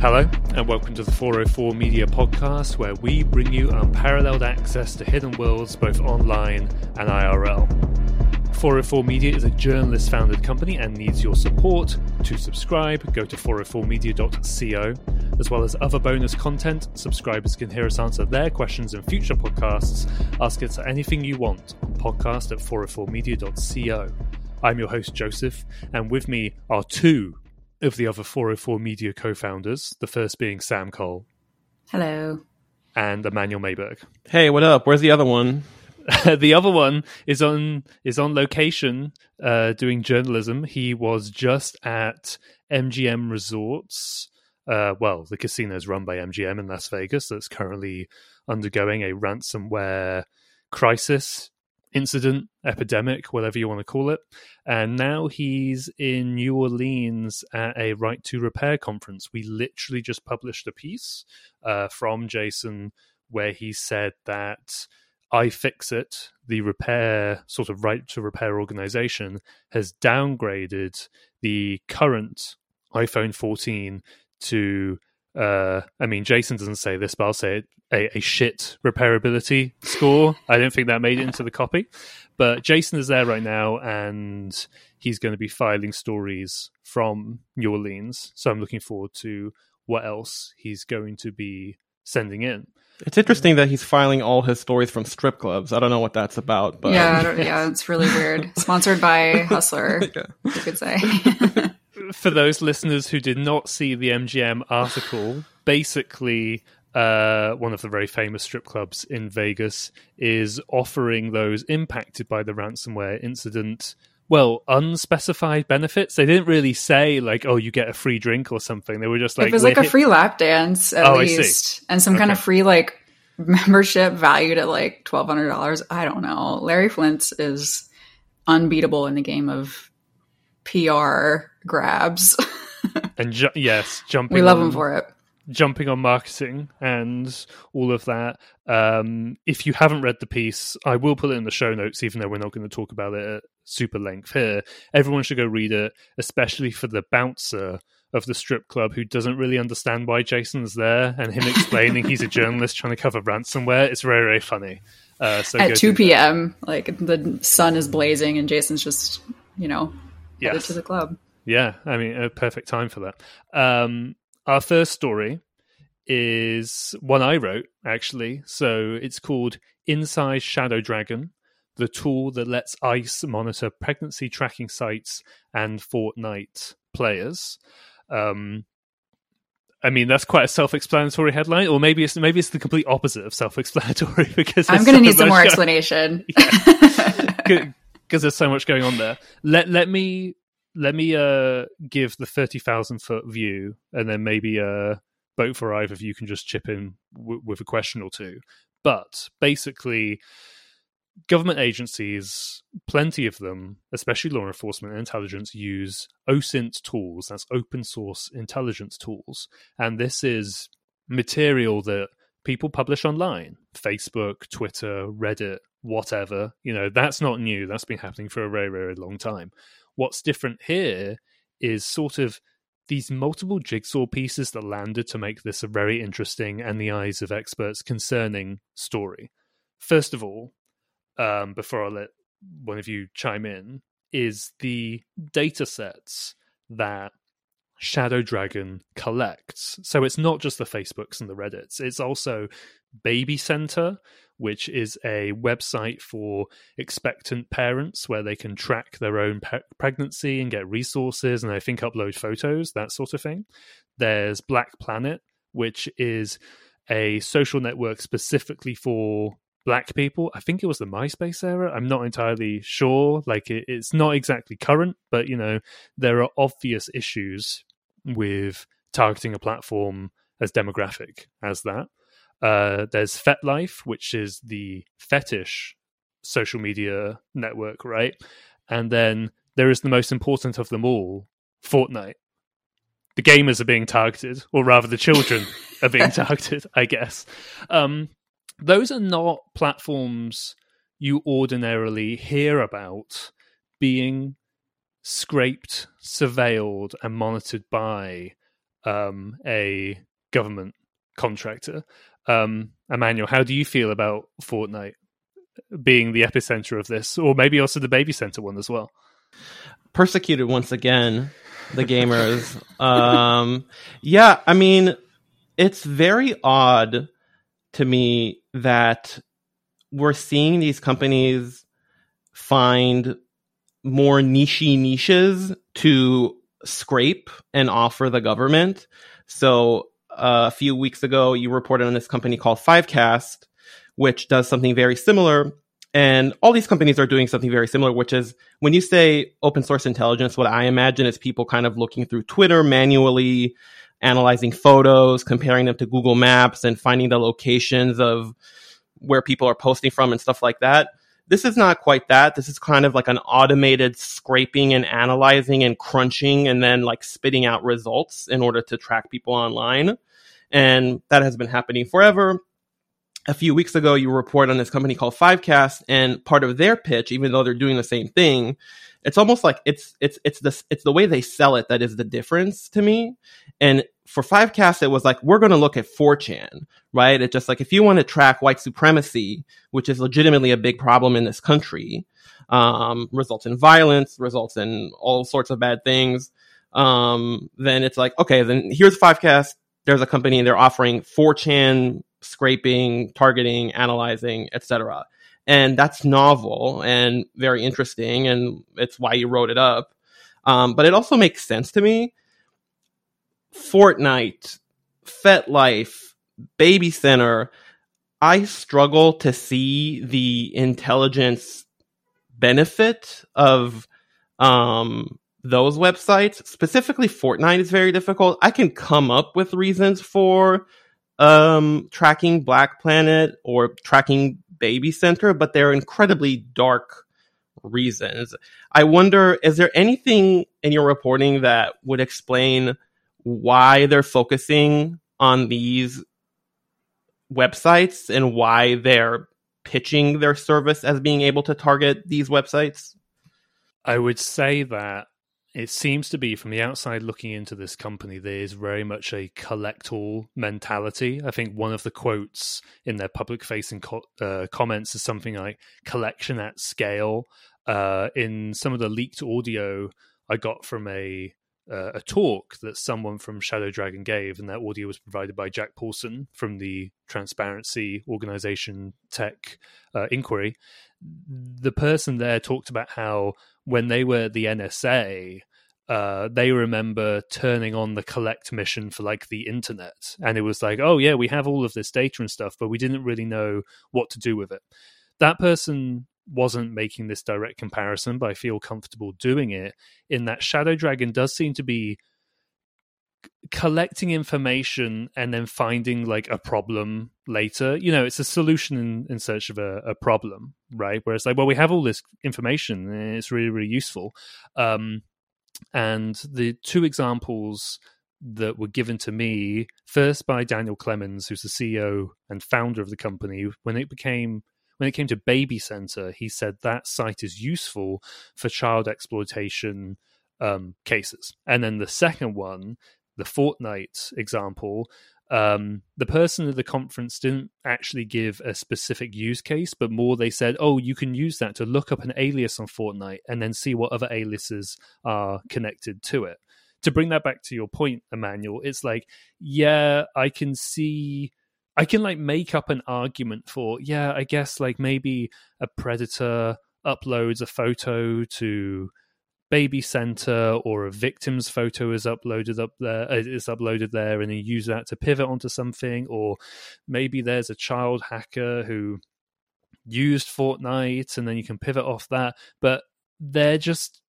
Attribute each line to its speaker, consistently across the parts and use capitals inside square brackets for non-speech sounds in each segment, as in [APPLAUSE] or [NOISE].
Speaker 1: Hello, and welcome to the 404 Media Podcast, where we bring you unparalleled access to hidden worlds both online and IRL. 404 Media is a journalist founded company and needs your support. To subscribe, go to 404media.co. As well as other bonus content, subscribers can hear us answer their questions in future podcasts. Ask us anything you want on podcast at 404media.co. I'm your host, Joseph, and with me are two of the other 404 Media co founders, the first being Sam Cole
Speaker 2: Hello.
Speaker 1: and Emanuel Maiberg.
Speaker 3: Hey, what up? Where's the other one? [LAUGHS]
Speaker 1: the other one is on is on location uh, doing journalism. He was just at MGM Resorts. Uh, well, the casino is run by MGM in Las Vegas. That's currently undergoing a ransomware crisis, incident, epidemic, whatever you want to call it. And now he's in New Orleans at a Right to Repair conference. We literally just published a piece uh, from Jason where he said that iFixit, the repair sort of right to repair organization, has downgraded the current iPhone 14 to, uh, I mean, Jason doesn't say this, but I'll say it, a, a shit repairability score. I don't think that made it into the copy. But Jason is there right now and he's going to be filing stories from New Orleans. So I'm looking forward to what else he's going to be sending in.
Speaker 3: It's interesting that he's filing all his stories from strip clubs. I don't know what that's about, but
Speaker 2: yeah, I don't, yeah, it's really weird. [LAUGHS] Sponsored by Hustler, you could say. [LAUGHS]
Speaker 1: For those listeners who did not see the MGM article, [LAUGHS] basically, uh, one of the very famous strip clubs in Vegas is offering those impacted by the ransomware incident. Well, unspecified benefits. They didn't really say like, "Oh, you get a free drink" or something. They were just like,
Speaker 2: it was like a
Speaker 1: hit-
Speaker 2: free lap dance at
Speaker 1: Oh,
Speaker 2: least, and some kind of free like [LAUGHS] membership valued at like twelve hundred dollars. I don't know. Larry Flynt is unbeatable in the game of PR grabs. [LAUGHS]
Speaker 1: and ju- yes, jumping.
Speaker 2: we love
Speaker 1: on-
Speaker 2: him for it.
Speaker 1: jumping on marketing and all of that. Um, if you haven't read the piece, I will put it in the show notes, even though we're not going to talk about it at super length here. Everyone should go read it, especially for the bouncer of the strip club who doesn't really understand why Jason's there and him explaining he's a [LAUGHS] journalist trying to cover ransomware. It's very, very funny. Uh, so
Speaker 2: At two
Speaker 1: do that.
Speaker 2: p.m., like the sun is blazing, and Jason's just you know headed
Speaker 1: Yes.
Speaker 2: to the club.
Speaker 1: Yeah, I mean, a perfect time for that. Um, our first story is one I wrote, actually. So it's called Inside ShadowDragon, the tool that lets ICE monitor pregnancy tracking sites and Fortnite players. Um, I mean, that's quite a self-explanatory headline, or maybe it's maybe it's the complete opposite of self-explanatory [LAUGHS] because
Speaker 2: I'm going to
Speaker 1: so
Speaker 2: need some more explanation. [LAUGHS]
Speaker 1: because [LAUGHS] there's so much going on there. Let let me let me uh give the thirty thousand foot view, and then maybe uh both for either of you can just chip in w- with a question or two. But basically, government agencies, plenty of them, especially law enforcement and intelligence, use OSINT tools. That's open source intelligence tools, and this is material that people publish online. Facebook twitter reddit whatever. You know that's not new. That's been happening for a very very long time what's different here is sort of these multiple jigsaw pieces that landed to make this a very interesting and the eyes of experts concerning story. First of all um, before i let one of you chime in is the data sets that ShadowDragon collects. So it's not just the Facebooks and the Reddits, it's also Baby Center, which is a website for expectant parents where they can track their own pe- pregnancy and get resources and I think upload photos, that sort of thing. There's Black Planet, which is a social network specifically for black people. I think it was the MySpace era. I'm not entirely sure. Like it, it's not exactly current, but you know, there are obvious issues with targeting a platform as demographic as that. Uh, there's FetLife, which is the fetish social media network, right? And then there is the most important of them all, Fortnite. The gamers are being targeted, or rather, the children [LAUGHS] are being targeted, I guess. Um, those are not platforms you ordinarily hear about being scraped, surveilled, and monitored by um, a government contractor. Um, Emanuel, how do you feel about Fortnite being the epicenter of this, or maybe also the baby center one as well?
Speaker 3: Persecuted once again, the gamers. [LAUGHS] um, yeah, I mean, it's very odd to me that we're seeing these companies find more nichey niches to scrape and offer the government. So uh, a few weeks ago, you reported on this company called Fivecast, which does something very similar. And all these companies are doing something very similar, which is when you say open source intelligence, what I imagine is people kind of looking through Twitter manually, analyzing photos, comparing them to Google Maps, and finding the locations of where people are posting from and stuff like that. This is not quite that. This is kind of like an automated scraping and analyzing and crunching and then like spitting out results in order to track people online. And that has been happening forever. A few weeks ago, you report on this company called Fivecast, and part of their pitch, even though they're doing the same thing, it's almost like it's it's it's the it's the way they sell it that is the difference to me. And for Fivecast, it was like we're going to look at 4chan, right? It's just like if you want to track white supremacy, which is legitimately a big problem in this country, um, results in violence, results in all sorts of bad things. Um, then it's like okay, then here's Fivecast. There's a company and they're offering 4chan scraping, targeting, analyzing, etc and that's novel and very interesting, and it's why you wrote it up. Um, but it also makes sense to me. Fortnite, FetLife, Baby Center. I struggle to see the intelligence benefit of um, those websites. Specifically, Fortnite is very difficult. I can come up with reasons for um, tracking Black Planet or tracking baby center, but they're incredibly dark reasons. I wonder, is there anything in your reporting that would explain why they're focusing on these websites and why they're pitching their service as being able to target these websites?
Speaker 1: I would say that it seems to be from the outside looking into this company, there is very much a collect all mentality. I think one of the quotes in their public facing co- uh, comments is something like collection at scale. Uh, in some of the leaked audio I got from a uh, a talk that someone from ShadowDragon gave, and that audio was provided by Jack Poulson from the Transparency Organization Tech uh, Inquiry. The person there talked about how when they were at the NSA, uh, they remember turning on the collect mission for like the internet. And it was like, oh, yeah, we have all of this data and stuff, but we didn't really know what to do with it. That person wasn't making this direct comparison, but I feel comfortable doing it in that ShadowDragon does seem to be collecting information and then finding like a problem later. You know it's a solution in, in search of a, a problem right? Where it's like well we have all this information and it's really really useful. Um, and the two examples that were given to me first by daniel clemens who's the ceo and founder of the company when it became when it came to baby center he said that site is useful for child exploitation um, cases and then the second one the Fortnite example, um, the person at the conference didn't actually give a specific use case, but more they said, oh, you can use that to look up an alias on Fortnite and then see what other aliases are connected to it. To bring that back to your point, Emanuel, it's like, yeah, I can see. I can like make up an argument for, yeah, I guess like maybe a predator uploads a photo to baby center or a victim's photo is uploaded up there uh, uploaded there and you use that to pivot onto something or maybe there's a child hacker who used Fortnite and then you can pivot off that but they're just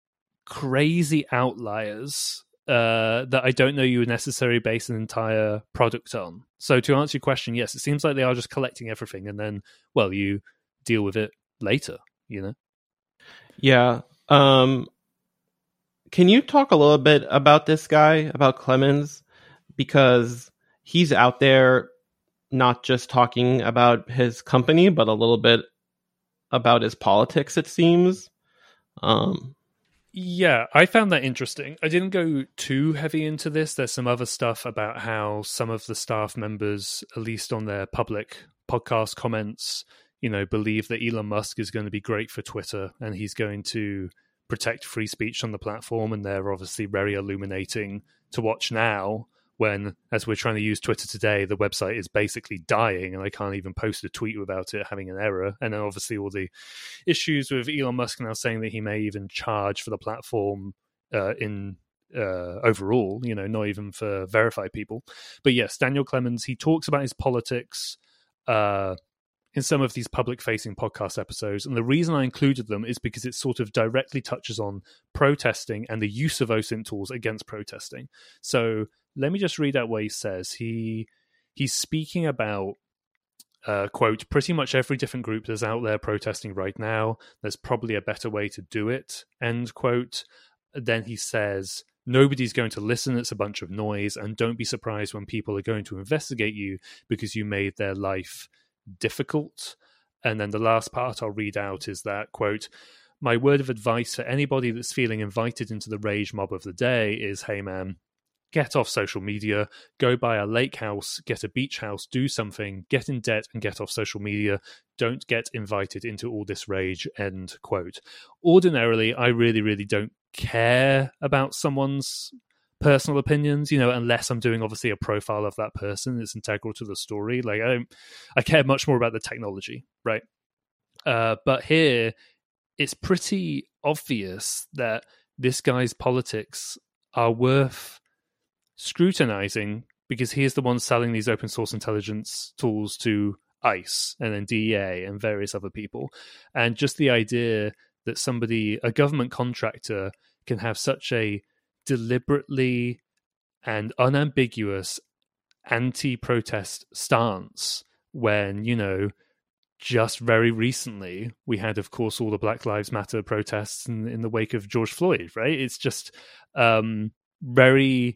Speaker 1: crazy outliers uh, that I don't know you would necessarily base an entire product on. So to answer your question, yes, it seems like they are just collecting everything and then well you deal with it later, you know.
Speaker 3: Yeah. Um can you talk a little bit about this guy, about Clemens? Because he's out there not just talking about his company, but a little bit about his politics, it seems. Um,
Speaker 1: Yeah, I found that interesting. I didn't go too heavy into this. There's some other stuff about how some of the staff members, at least on their public podcast comments, you know, believe that Elon Musk is going to be great for Twitter and he's going to protect free speech on the platform. And they're obviously very illuminating to watch now when, as we're trying to use Twitter today, the website is basically dying and I can't even post a tweet without it having an error. And then obviously all the issues with Elon Musk now saying that he may even charge for the platform uh, in uh, overall, you know, not even for verified people. But yes, Daniel Clemens, he talks about his politics. Uh, in some of these public facing podcast episodes. And the reason I included them is because it sort of directly touches on protesting and the use of OSINT tools against protesting. So let me just read out what he says. He he's speaking about uh, quote pretty much every different group that's out there protesting right now. There's probably a better way to do it. End quote. Then he says nobody's going to listen. It's a bunch of noise, and don't be surprised when people are going to investigate you because you made their life difficult. And then the last part I'll read out is that quote. My word of advice for anybody that's feeling invited into the rage mob of the day is hey, man, get off social media, go buy a lake house, get a beach house, do something, get in debt and get off social media. Don't get invited into all this rage. End quote. Ordinarily, I really, really don't care about someone's personal opinions, you know, unless I'm doing obviously a profile of that person. It's integral to the story. Like I don't I care much more about the technology, right? Uh, but here it's pretty obvious that this guy's politics are worth scrutinizing because he is the one selling these open source intelligence tools to ICE and then DEA and various other people. And just the idea that somebody, a government contractor, can have such a deliberately and unambiguous anti protest stance when, you know, just very recently we had, of course, all the Black Lives Matter protests in, in the wake of George Floyd, right? It's just um, very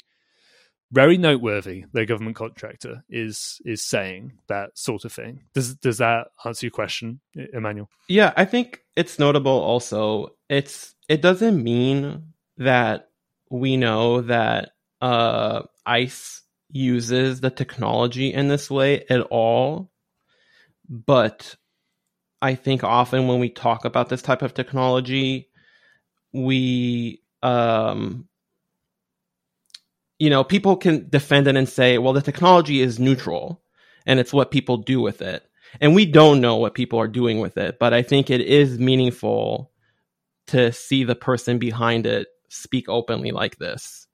Speaker 1: very noteworthy their government contractor is is saying that sort of thing. Does does that answer your question emanuel?
Speaker 3: Yeah i think it's notable also. It's it doesn't mean that we know that uh ice uses the technology in this way at all but i think often when we talk about this type of technology we um you know, people can defend it and say, well, the technology is neutral and it's what people do with it. And we don't know what people are doing with it, but I think it is meaningful to see the person behind it speak openly like this.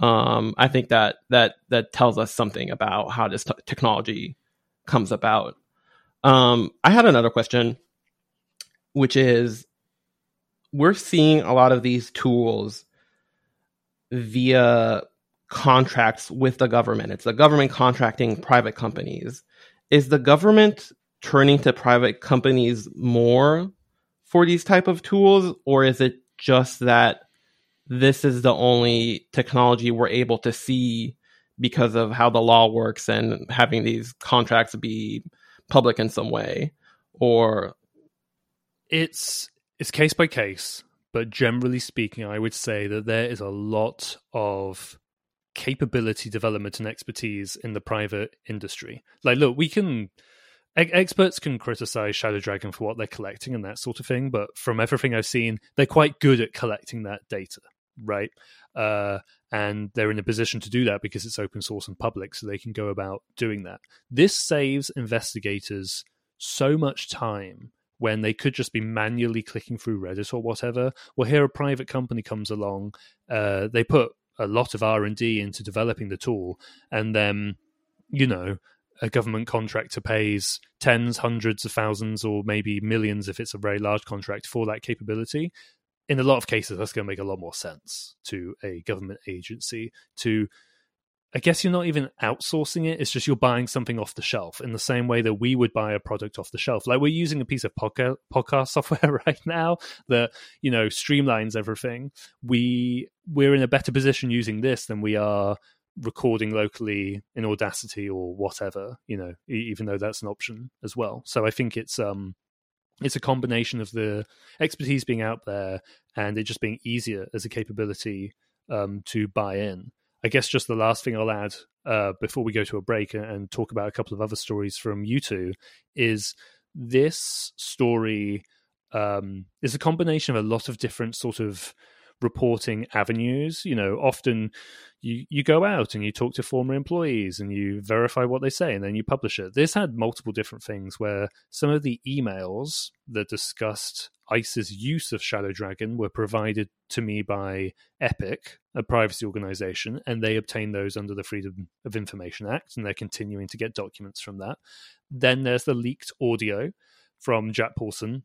Speaker 3: Um, I think that that that tells us something about how this t- technology comes about. Um, I had another question, which is, we're seeing a lot of these tools via contracts with the government. It's the government contracting private companies. Is the government turning to private companies more for these type of tools or is it just that this is the only technology we're able to see because of how the law works and having these contracts be public in some way or
Speaker 1: it's it's case by case but generally speaking, I would say that there is a lot of capability development and expertise in the private industry. Like, look, we can experts can criticize ShadowDragon for what they're collecting and that sort of thing, but from everything I've seen, they're quite good at collecting that data, right? Uh, and they're in a position to do that because it's open source and public, so they can go about doing that. This saves investigators so much time when they could just be manually clicking through Reddit or whatever. Well, here a private company comes along, uh, they put a lot of R and D into developing the tool, and then you know a government contractor pays tens, hundreds of thousands, or maybe millions if it's a very large contract for that capability. In a lot of cases, that's going to make a lot more sense to a government agency to I guess you're not even outsourcing it. It's just you're buying something off the shelf in the same way that we would buy a product off the shelf. Like we're using a piece of podcast, podcast software [LAUGHS] right now that, you know, streamlines everything. We, we're in a better position using this than we are recording locally in Audacity or whatever, you know, even though that's an option as well. So I think it's, um, it's a combination of the expertise being out there and it just being easier as a capability um, to buy in. I guess just the last thing I'll add uh, before we go to a break and talk about a couple of other stories from you two is this story um, is a combination of a lot of different sort of reporting avenues. You know, often you you go out and you talk to former employees and you verify what they say and then you publish it. This had multiple different things where some of the emails that discussed ICE's use of ShadowDragon were provided to me by Epic, a privacy organization, and they obtained those under the Freedom of Information Act, and they're continuing to get documents from that. Then there's the leaked audio from Jack Poulson,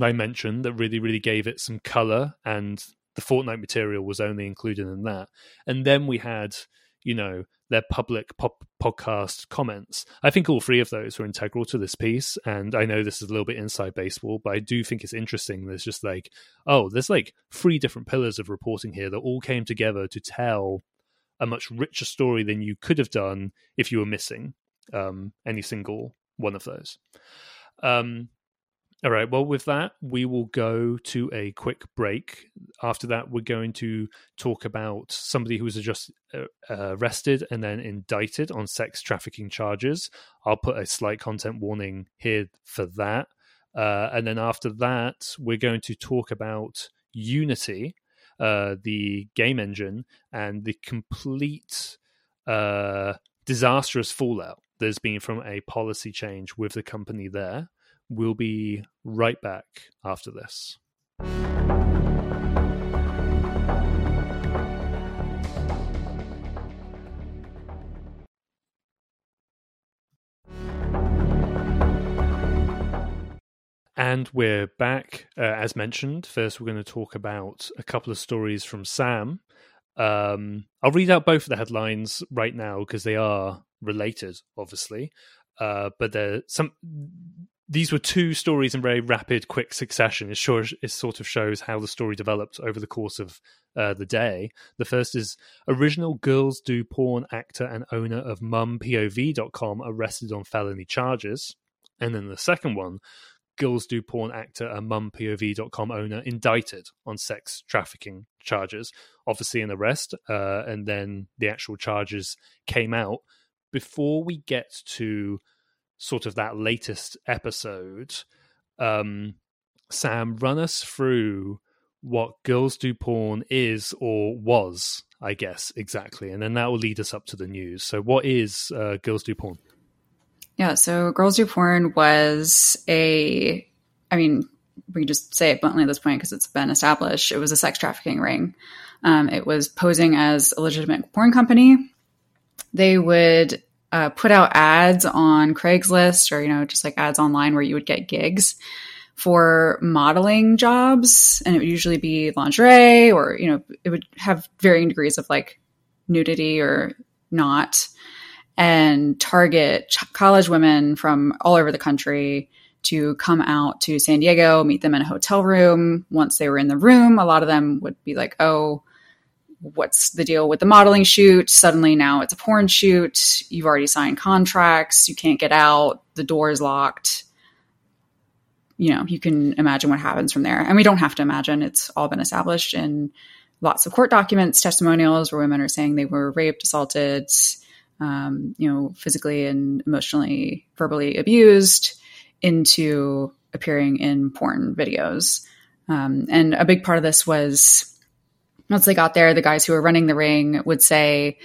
Speaker 1: I mentioned, that really, really gave it some color and the Fortnite material was only included in that. And then we had, you know, their public pop- podcast comments. I think all three of those were integral to this piece. And I know this is a little bit inside baseball, but I do think it's interesting. There's just like, oh, there's like three different pillars of reporting here that all came together to tell a much richer story than you could have done if you were missing um, any single one of those. Um, all right. Well, with that, we will go to a quick break. After that, we're going to talk about somebody who was just uh, arrested and then indicted on sex trafficking charges. I'll put a slight content warning here for that. Uh, and then after that, we're going to talk about Unity, uh, the game engine, and the complete uh, disastrous fallout there's been from a policy change with the company there. We'll be right back after this. And we're back. Uh, as mentioned, first we're going to talk about a couple of stories from Sam. Um, I'll read out both of the headlines right now because they are related, obviously. Uh, but some these were two stories in very rapid, quick succession. It, sure, it sort of shows how the story developed over the course of uh, the day. The first is original Girls Do Porn actor and owner of MomPOV.com arrested on felony charges. And then the second one, Girls Do Porn actor and MomPOV.com owner indicted on sex trafficking charges. Obviously, an arrest, uh, and then the actual charges came out. Before we get to sort of that latest episode, um, Sam, run us through what Girls Do Porn is or was, I guess, exactly. And then that will lead us up to the news. So, what is uh, Girls Do Porn?
Speaker 2: Yeah, so Girls Do Porn was a, I mean, we can just say it bluntly at this point because it's been established. It was a sex trafficking ring. Um, it was posing as a legitimate porn company. They would uh, put out ads on Craigslist or, you know, just like ads online where you would get gigs for modeling jobs. And it would usually be lingerie or, you know, it would have varying degrees of like nudity or not and target ch- college women from all over the country to come out to San Diego, meet them in a hotel room. Once they were in the room, a lot of them would be like, oh, what's the deal with the modeling shoot? Suddenly now it's a porn shoot. You've already signed contracts. You can't get out. The door is locked. You know, you can imagine what happens from there. And we don't have to imagine. It's all been established in lots of court documents, testimonials where women are saying they were raped, assaulted, um, you know, physically and emotionally, verbally abused into appearing in porn videos. Um, and a big part of this was once they got there, the guys who were running the ring would say,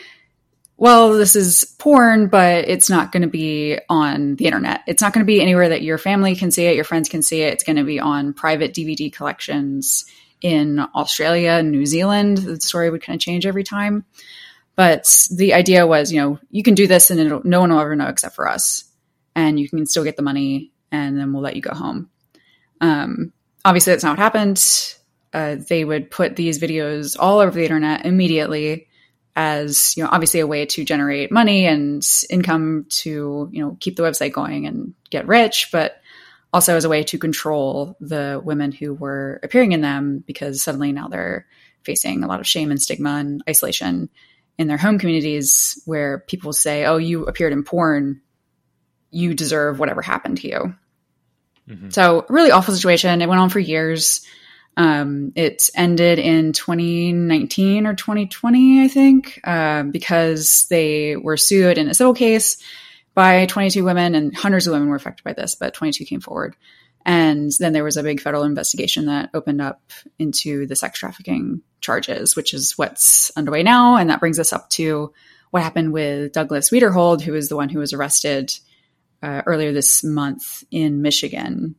Speaker 2: well, this is porn, but it's not going to be on the internet. It's not going to be anywhere that your family can see it, your friends can see it. It's going to be on private DVD collections in Australia and New Zealand. The story would kind of change every time. But the idea was, you know, you can do this and no one will ever know except for us. And you can still get the money and then we'll let you go home. Um, obviously, that's not what happened uh, they would put these videos all over the internet immediately as you know obviously a way to generate money and income to you know keep the website going and get rich but also as a way to control the women who were appearing in them because suddenly now they're facing a lot of shame and stigma and isolation in their home communities where people say oh you appeared in porn you deserve whatever happened to you Mm-hmm. So, really awful situation. It went on for years. Um, it ended in 2019 or 2020, I think, uh, because they were sued in a civil case by 22 women, and hundreds of women were affected by this, but 22 came forward. And then there was a big federal investigation that opened up into the sex trafficking charges, which is what's underway now. And that brings us up to what happened with Douglas Wiederhold, who is the one who was arrested uh, earlier this month in Michigan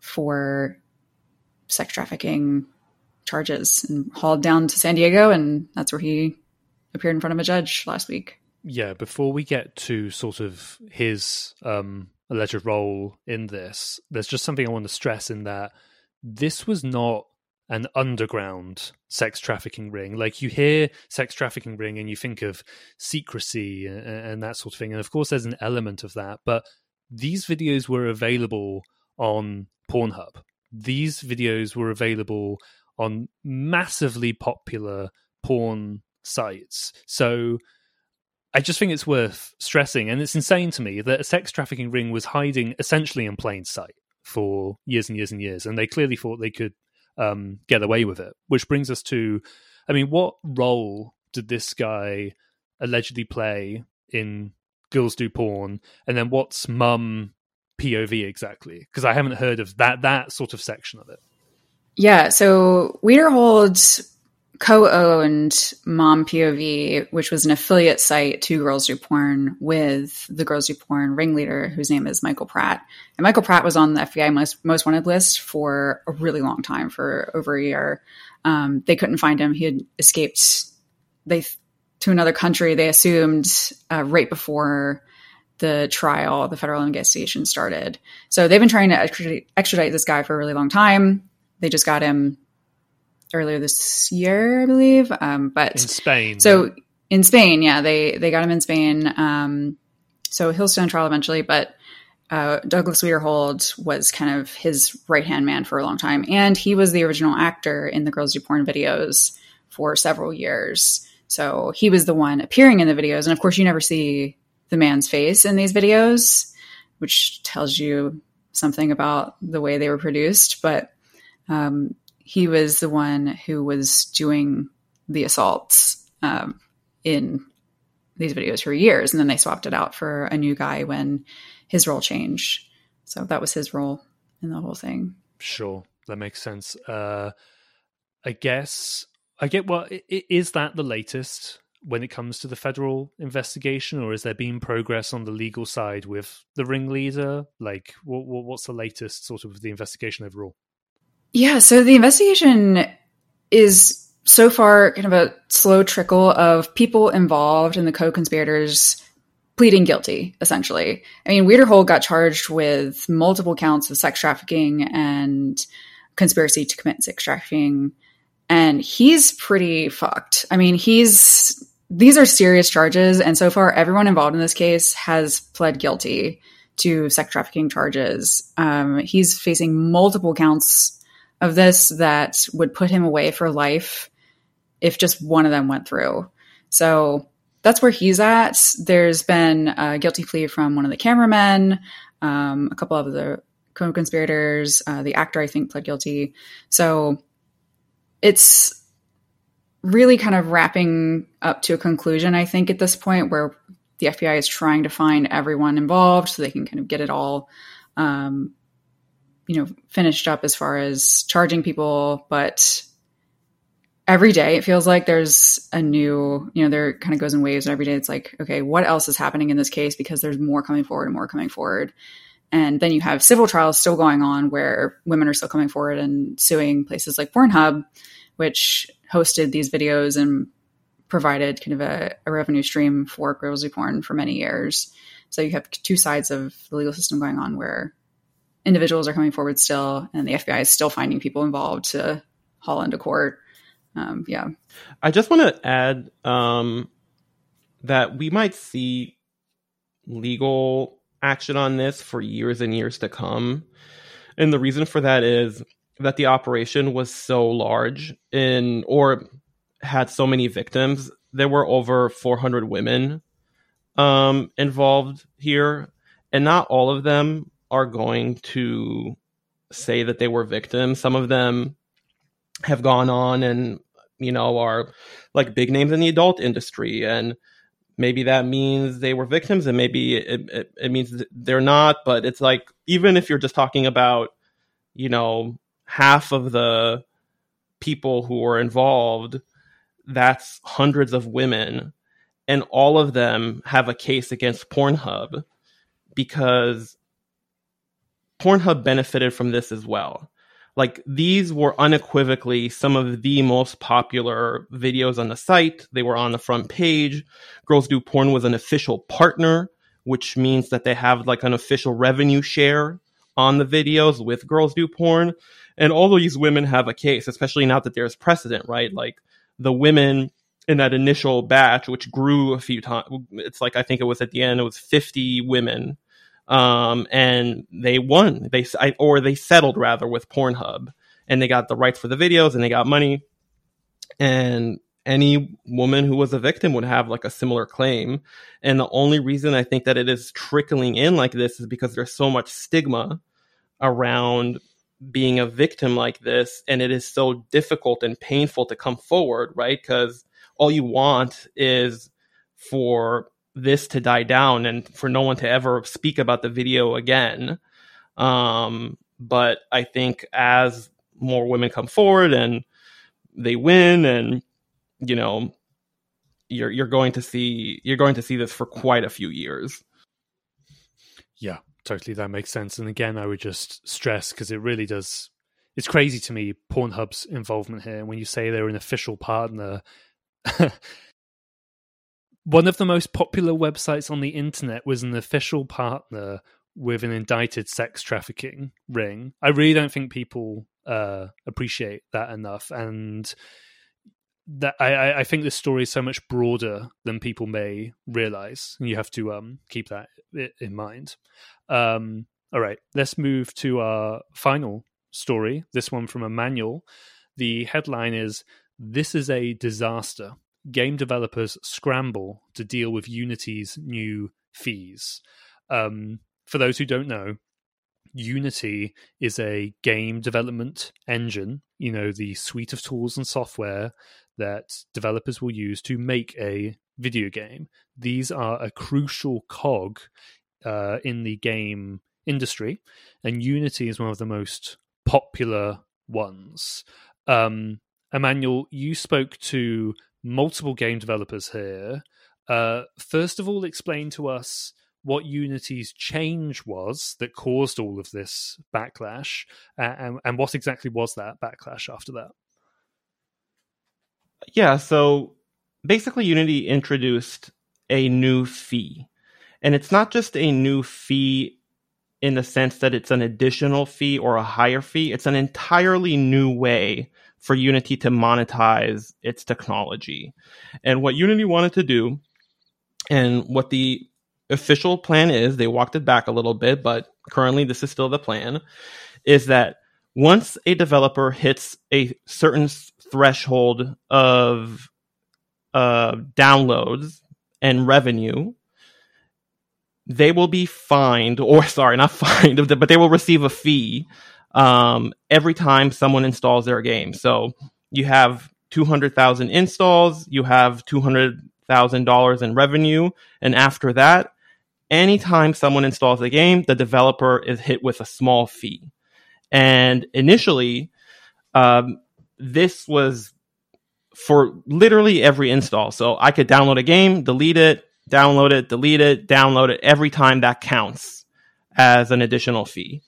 Speaker 2: for sex trafficking charges and hauled down to San Diego. And that's where he appeared in front of a judge last week.
Speaker 1: Yeah, before we get to sort of his um, alleged role in this, there's just something I want to stress in that this was not an underground sex trafficking ring. Like you hear sex trafficking ring and you think of secrecy and, and, that sort of thing. And of course, there's an element of that. But these videos were available on Pornhub these videos were available on massively popular porn sites. So I just think it's worth stressing. And it's insane to me that a sex trafficking ring was hiding essentially in plain sight for years and years and years. And they clearly thought they could um, get away with it. Which brings us to I mean, what role did this guy allegedly play in Girls Do Porn? And then what's mum POV exactly? Because I haven't heard of that that sort of section of it.
Speaker 2: Yeah, so Wiederhold's co-owned Mom POV, which was an affiliate site to Girls Do Porn with the Girls Do Porn ringleader, whose name is Michael Pratt. And Michael Pratt was on the FBI most, most wanted list for a really long time, for over a year. Um, they couldn't find him. He had escaped they to another country. They assumed uh, right before the trial, the federal investigation started. So they've been trying to extradite, extradite this guy for a really long time. They just got him earlier this year, I believe. Um, but
Speaker 1: in Spain.
Speaker 2: So in Spain, yeah, they they got him in Spain. Um, so he'll stand trial eventually, but uh, Douglas Wiederhold was kind of his right hand man for a long time, and he was the original actor in the Girls Do Porn videos for several years. So he was the one appearing in the videos, and of course, you never see the man's face in these videos, which tells you something about the way they were produced. But um, he was the one who was doing the assaults um, in these videos for years, and then they swapped it out for a new guy when his role changed. So that was his role in the whole thing.
Speaker 1: Sure, that makes sense. Uh, I guess I get what is that the latest when it comes to the federal investigation, or has there been progress on the legal side with the ringleader? Like, what, what's the latest sort of the investigation overall?
Speaker 2: Yeah, so the investigation is so far kind of a slow trickle of people involved and the co-conspirators pleading guilty, essentially. I mean, Wiederhold got charged with multiple counts of sex trafficking and conspiracy to commit sex trafficking and he's pretty fucked. I mean, he's these are serious charges, and so far, everyone involved in this case has pled guilty to sex trafficking charges. Um, he's facing multiple counts of this that would put him away for life if just one of them went through. So that's where he's at. There's been a guilty plea from one of the cameramen, um, a couple of the co-conspirators. Uh, the actor, I think, pled guilty. So it's really kind of wrapping up to a conclusion, I think, at this point where the FBI is trying to find everyone involved so they can kind of get it all, um, you know, finished up as far as charging people. But every day it feels like there's a new, you know, there kind of goes in waves. And every day it's like, okay, what else is happening in this case? Because there's more coming forward and more coming forward. And then you have civil trials still going on where women are still coming forward and suing places like Pornhub, which hosted these videos and provided kind of a, a revenue stream for Do Porn for many years. So you have two sides of the legal system going on where individuals are coming forward still, and the FBI is still finding people involved to haul into court. Um, yeah.
Speaker 3: I just want to add um, that we might see legal action on this for years and years to come. And the reason for that is that the operation was so large in or had so many victims. There were over 400 women um, involved here, and not all of them are going to say that they were victims. Some of them have gone on and you know are like big names in the adult industry and maybe that means they were victims and maybe it, it, it means they're not but it's like even if you're just talking about you know half of the people who were involved that's hundreds of women and all of them have a case against Pornhub because Pornhub benefited from this as well. Like these were unequivocally some of the most popular videos on the site. They were on the front page. Girls Do Porn was an official partner, which means that they have like an official revenue share on the videos with Girls Do Porn. And all these women have a case, especially now that there's precedent, right? Like the women in that initial batch, which grew a few times. It's like I think it was at the end, it was 50 women, um, and they won. They or they settled rather with Pornhub, and they got the rights for the videos, and they got money. And any woman who was a victim would have like a similar claim. And the only reason I think that it is trickling in like this is because there's so much stigma around being a victim like this and it is so difficult and painful to come forward right because all you want is for this to die down and for no one to ever speak about the video again. Um, but I think as more women come forward and they win, and you know, you're you're going to see you're going to see this for quite a few years.
Speaker 1: Yeah, totally. That makes sense. And again, I would just stress because it really does. It's crazy to me Pornhub's involvement here. When you say they're an official partner, [LAUGHS] one of the most popular websites on the internet was an official partner with an indicted sex trafficking ring. I really don't think people uh, appreciate that enough, and that I, I think this story is so much broader than people may realize, and you have to um, keep that in mind. Um, all right, let's move to our final story. This one from Emanuel. The headline is this is a disaster. Game developers scramble to deal with Unity's new fees. Um, for those who don't know, Unity is a game development engine, you know, the suite of tools and software that developers will use to make a video game. These are a crucial cog uh, in the game industry, and Unity is one of the most popular ones. Um, Emanuel, you spoke to multiple game developers here. Uh, first of all, explain to us what Unity's change was that caused all of this backlash, and, and what exactly was that backlash after that?
Speaker 3: Yeah, so basically, Unity introduced a new fee. And it's not just a new fee in the sense that it's an additional fee or a higher fee, it's an entirely new way for Unity to monetize its technology. And what Unity wanted to do, and what the official plan is, they walked it back a little bit, but currently this is still the plan, is that once a developer hits a certain threshold of uh, downloads and revenue, they will be fined, or [LAUGHS] sorry, not fined, [LAUGHS] but they will receive a fee um, every time someone installs their game. So you have 200,000 installs, you have $200,000 in revenue, and after that, anytime someone installs a game, the developer is hit with a small fee. And initially, um, this was for literally every install. So I could download a game, delete it, download it, delete it, download it. Every time that counts as an additional fee.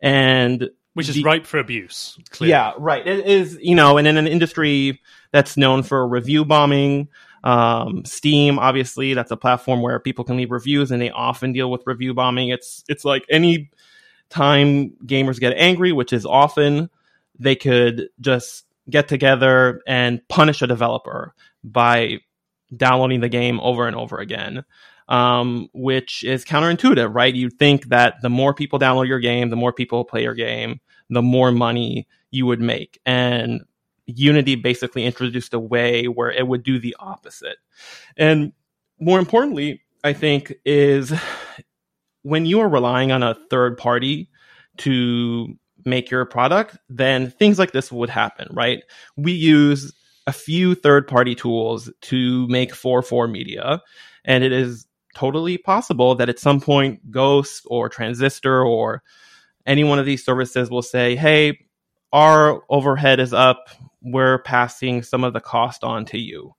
Speaker 3: And
Speaker 1: which is the, ripe for abuse.
Speaker 3: Clearly. Yeah, right. It is, you know, and in an industry that's known for review bombing, um, Steam, obviously, that's a platform where people can leave reviews, and they often deal with review bombing. It's it's like any time gamers get angry, which is often, they could just get together and punish a developer by downloading the game over and over again um, which is counterintuitive, right? You'd think that the more people download your game, the more people play your game, the more money you would make. And Unity basically introduced a way where it would do the opposite. And more importantly, I think is when you are relying on a third party to make your product, then things like this would happen, right? We use a few third party tools to make 4.4 media, and it is totally possible that at some point Ghost or Transistor or any one of these services will say, hey, our overhead is up. We're passing some of the cost on to you.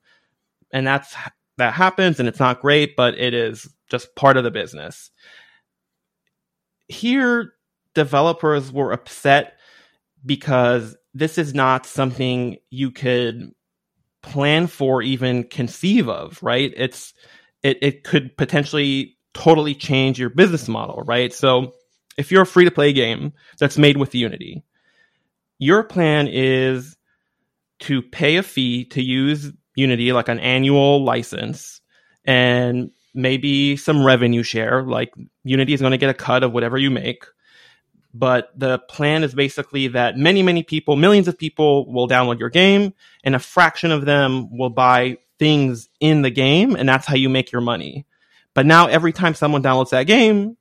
Speaker 3: And that's that happens and it's not great, but it is just part of the business. Here, developers were upset because this is not something you could plan for, even conceive of, right? It's it, it could potentially totally change your business model, right? So if you're a free to play game that's made with Unity, your plan is to pay a fee to use Unity, like an annual license, and maybe some revenue share. Like Unity is going to get a cut of whatever you make. But the plan is basically that many, many people, millions of people will download your game, and a fraction of them will buy things in the game, and that's how you make your money. But now, every time someone downloads that game,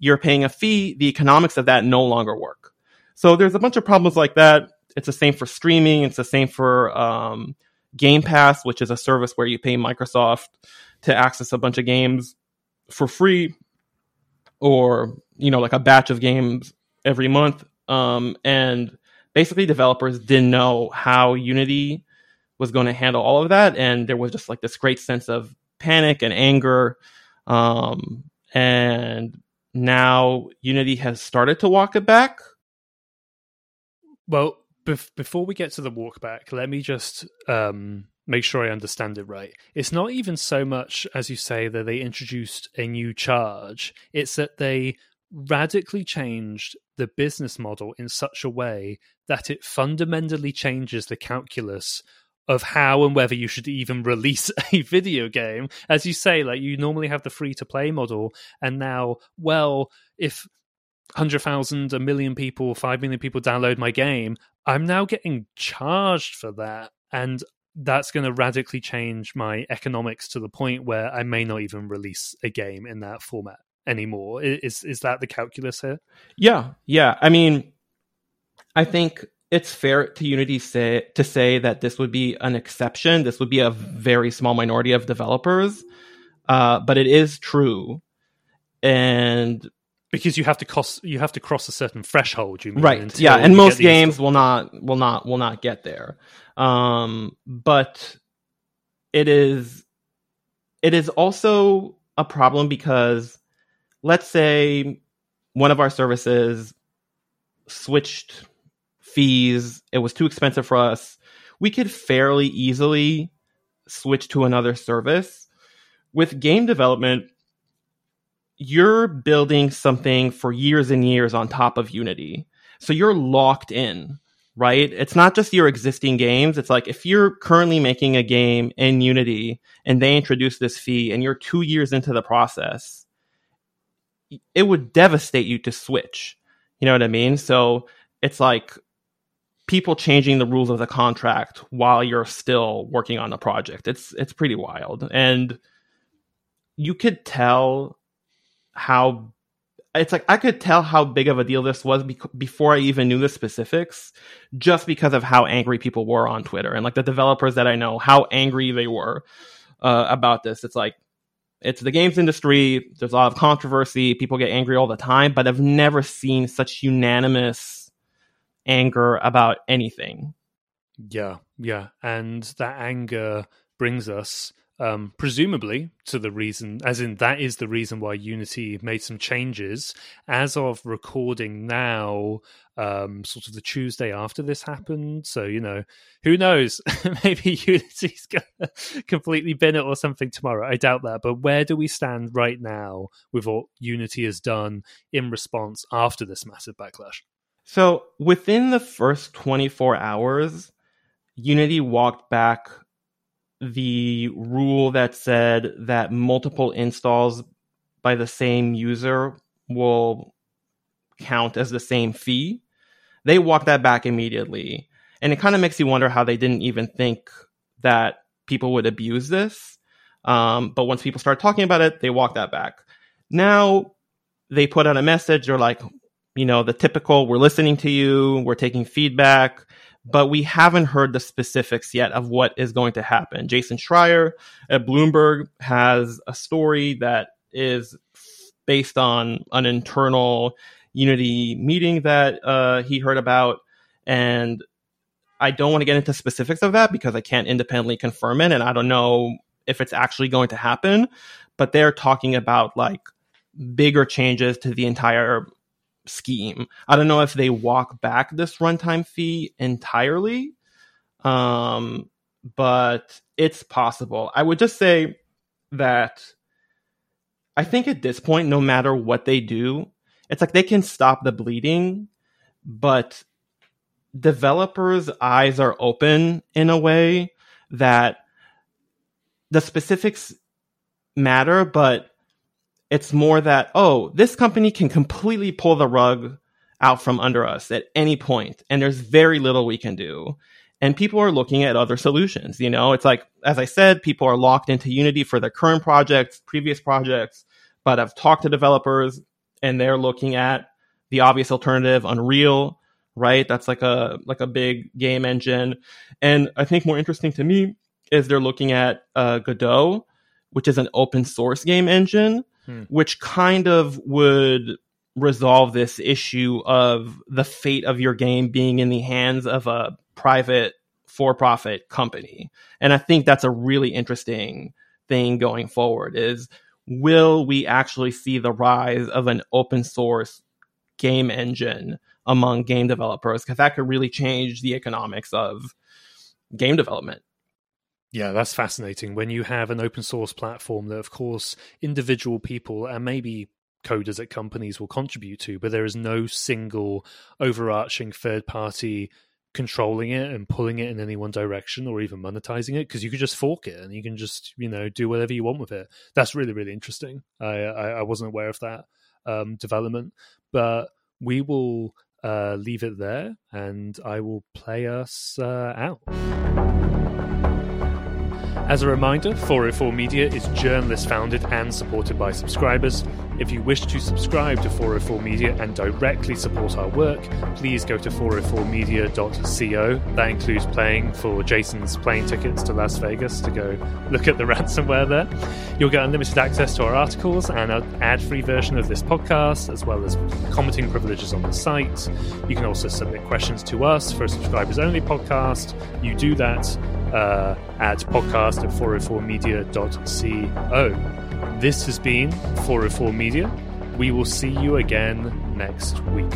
Speaker 3: you're paying a fee. The economics of that no longer work. So there's a bunch of problems like that. It's the same for streaming. It's the same for um, Game Pass, which is a service where you pay Microsoft to access a bunch of games for free, or you know, like a batch of games every month. Um, and basically, developers didn't know how Unity was going to handle all of that, and there was just like this great sense of panic and anger. Um, and now Unity has started to walk it back.
Speaker 1: Well, bef- before we get to the walk back, let me just um, make sure I understand it right. It's not even so much, as you say, that they introduced a new charge, it's that they radically changed the business model in such a way that it fundamentally changes the calculus of how and whether you should even [LAUGHS] release a video game. As you say, like you normally have the free to play model, and now, well, if 100,000, a million people, 5 million people download my game, I'm now getting charged for that. And that's going to radically change my economics to the point where I may not even release a game in that format anymore. Is is that the calculus here?
Speaker 3: Yeah, yeah. I mean, I think it's fair to Unity say to say that this would be an exception. This would be a very small minority of developers, uh, but it is true, and
Speaker 1: because you have to cross you have to cross a certain threshold. You mean,
Speaker 3: right? Yeah, and most games will not will not will not get there. Um, but it is it is also a problem because let's say one of our services switched fees, it was too expensive for us. We could fairly easily switch to another service. With game development, you're building something for years and years on top of Unity. So you're locked in, right? It's not just your existing games. It's like if you're currently making a game in Unity and they introduce this fee and you're two years into the process, it would devastate you to switch. You know what I mean? So it's like people changing the rules of the contract while you're still working on the project. It's it's pretty wild. And you could tell how it's like I could tell how big of a deal this was be- before I even knew the specifics, just because of how angry people were on Twitter and like the developers that I know, how angry they were uh, about this. It's like it's the games industry. There's a lot of controversy. People get angry all the time, but I've never seen such unanimous anger about anything.
Speaker 1: Yeah, yeah, and that anger brings us um, presumably to the reason, as in that is the reason why Unity made some changes. As of recording now, um, sort of the Tuesday after this happened. So, you know, who knows? [LAUGHS] Maybe Unity's [LAUGHS] going to completely bin it or something tomorrow. I doubt that. But where do we stand right now with what Unity has done in response after this massive backlash?
Speaker 3: So, within the first 24 hours, Unity walked back the rule that said that multiple installs by the same user will count as the same fee. They walked that back immediately. And it kind of makes you wonder how they didn't even think that people would abuse this. Um, but once people start talking about it, they walk that back. Now, they put out a message or like, you know, the typical, we're listening to you, we're taking feedback, but we haven't heard the specifics yet of what is going to happen. Jason Schreier at Bloomberg has a story that is based on an internal Unity meeting that uh, he heard about. And I don't want to get into specifics of that because I can't independently confirm it. And I don't know if it's actually going to happen. But they're talking about like bigger changes to the entire scheme. I don't know if they walk back this runtime fee entirely, um, but it's possible. I would just say that I think at this point, no matter what they do, it's like they can stop the bleeding, but developers' eyes are open in a way that the specifics matter, but it's more that, oh, this company can completely pull the rug out from under us at any point, and there's very little we can do. And people are looking at other solutions. You know, it's like, as I said, people are locked into Unity for their current projects, previous projects, but I've talked to developers and they're looking at the obvious alternative, Unreal, right? That's like a like a big game engine. And I think more interesting to me is they're looking at uh, Godot, which is an open source game engine hmm. which kind of would resolve this issue of the fate of your game being in the hands of a private for profit company. And I think that's a really interesting thing going forward is will we actually see the rise of an open source game engine among game developers because that could really change the economics of game development.
Speaker 1: Yeah, that's fascinating. When you have an open source platform that, of course, individual people and maybe coders at companies will contribute to, but there is no single overarching third party controlling it and pulling it in any one direction or even monetizing it because you could just fork it and you can just you know do whatever you want with it. That's really really interesting. I i, I wasn't aware of that um, development but we will uh, leave it there and i will play us uh, out as a reminder, 404 Media is journalist founded and supported by subscribers. If you wish to subscribe to 404 Media and directly support our work, please go to 404media.co. That includes paying for Jason's plane tickets to Las Vegas to go look at the [LAUGHS] ransomware there. You'll get unlimited access to our articles and an ad free version of this podcast, as well as commenting privileges on the site. You can also submit questions to us for a subscribers only podcast. You do that uh, at podcast at 404media.co. This has been 404 Media. We will see you again next week.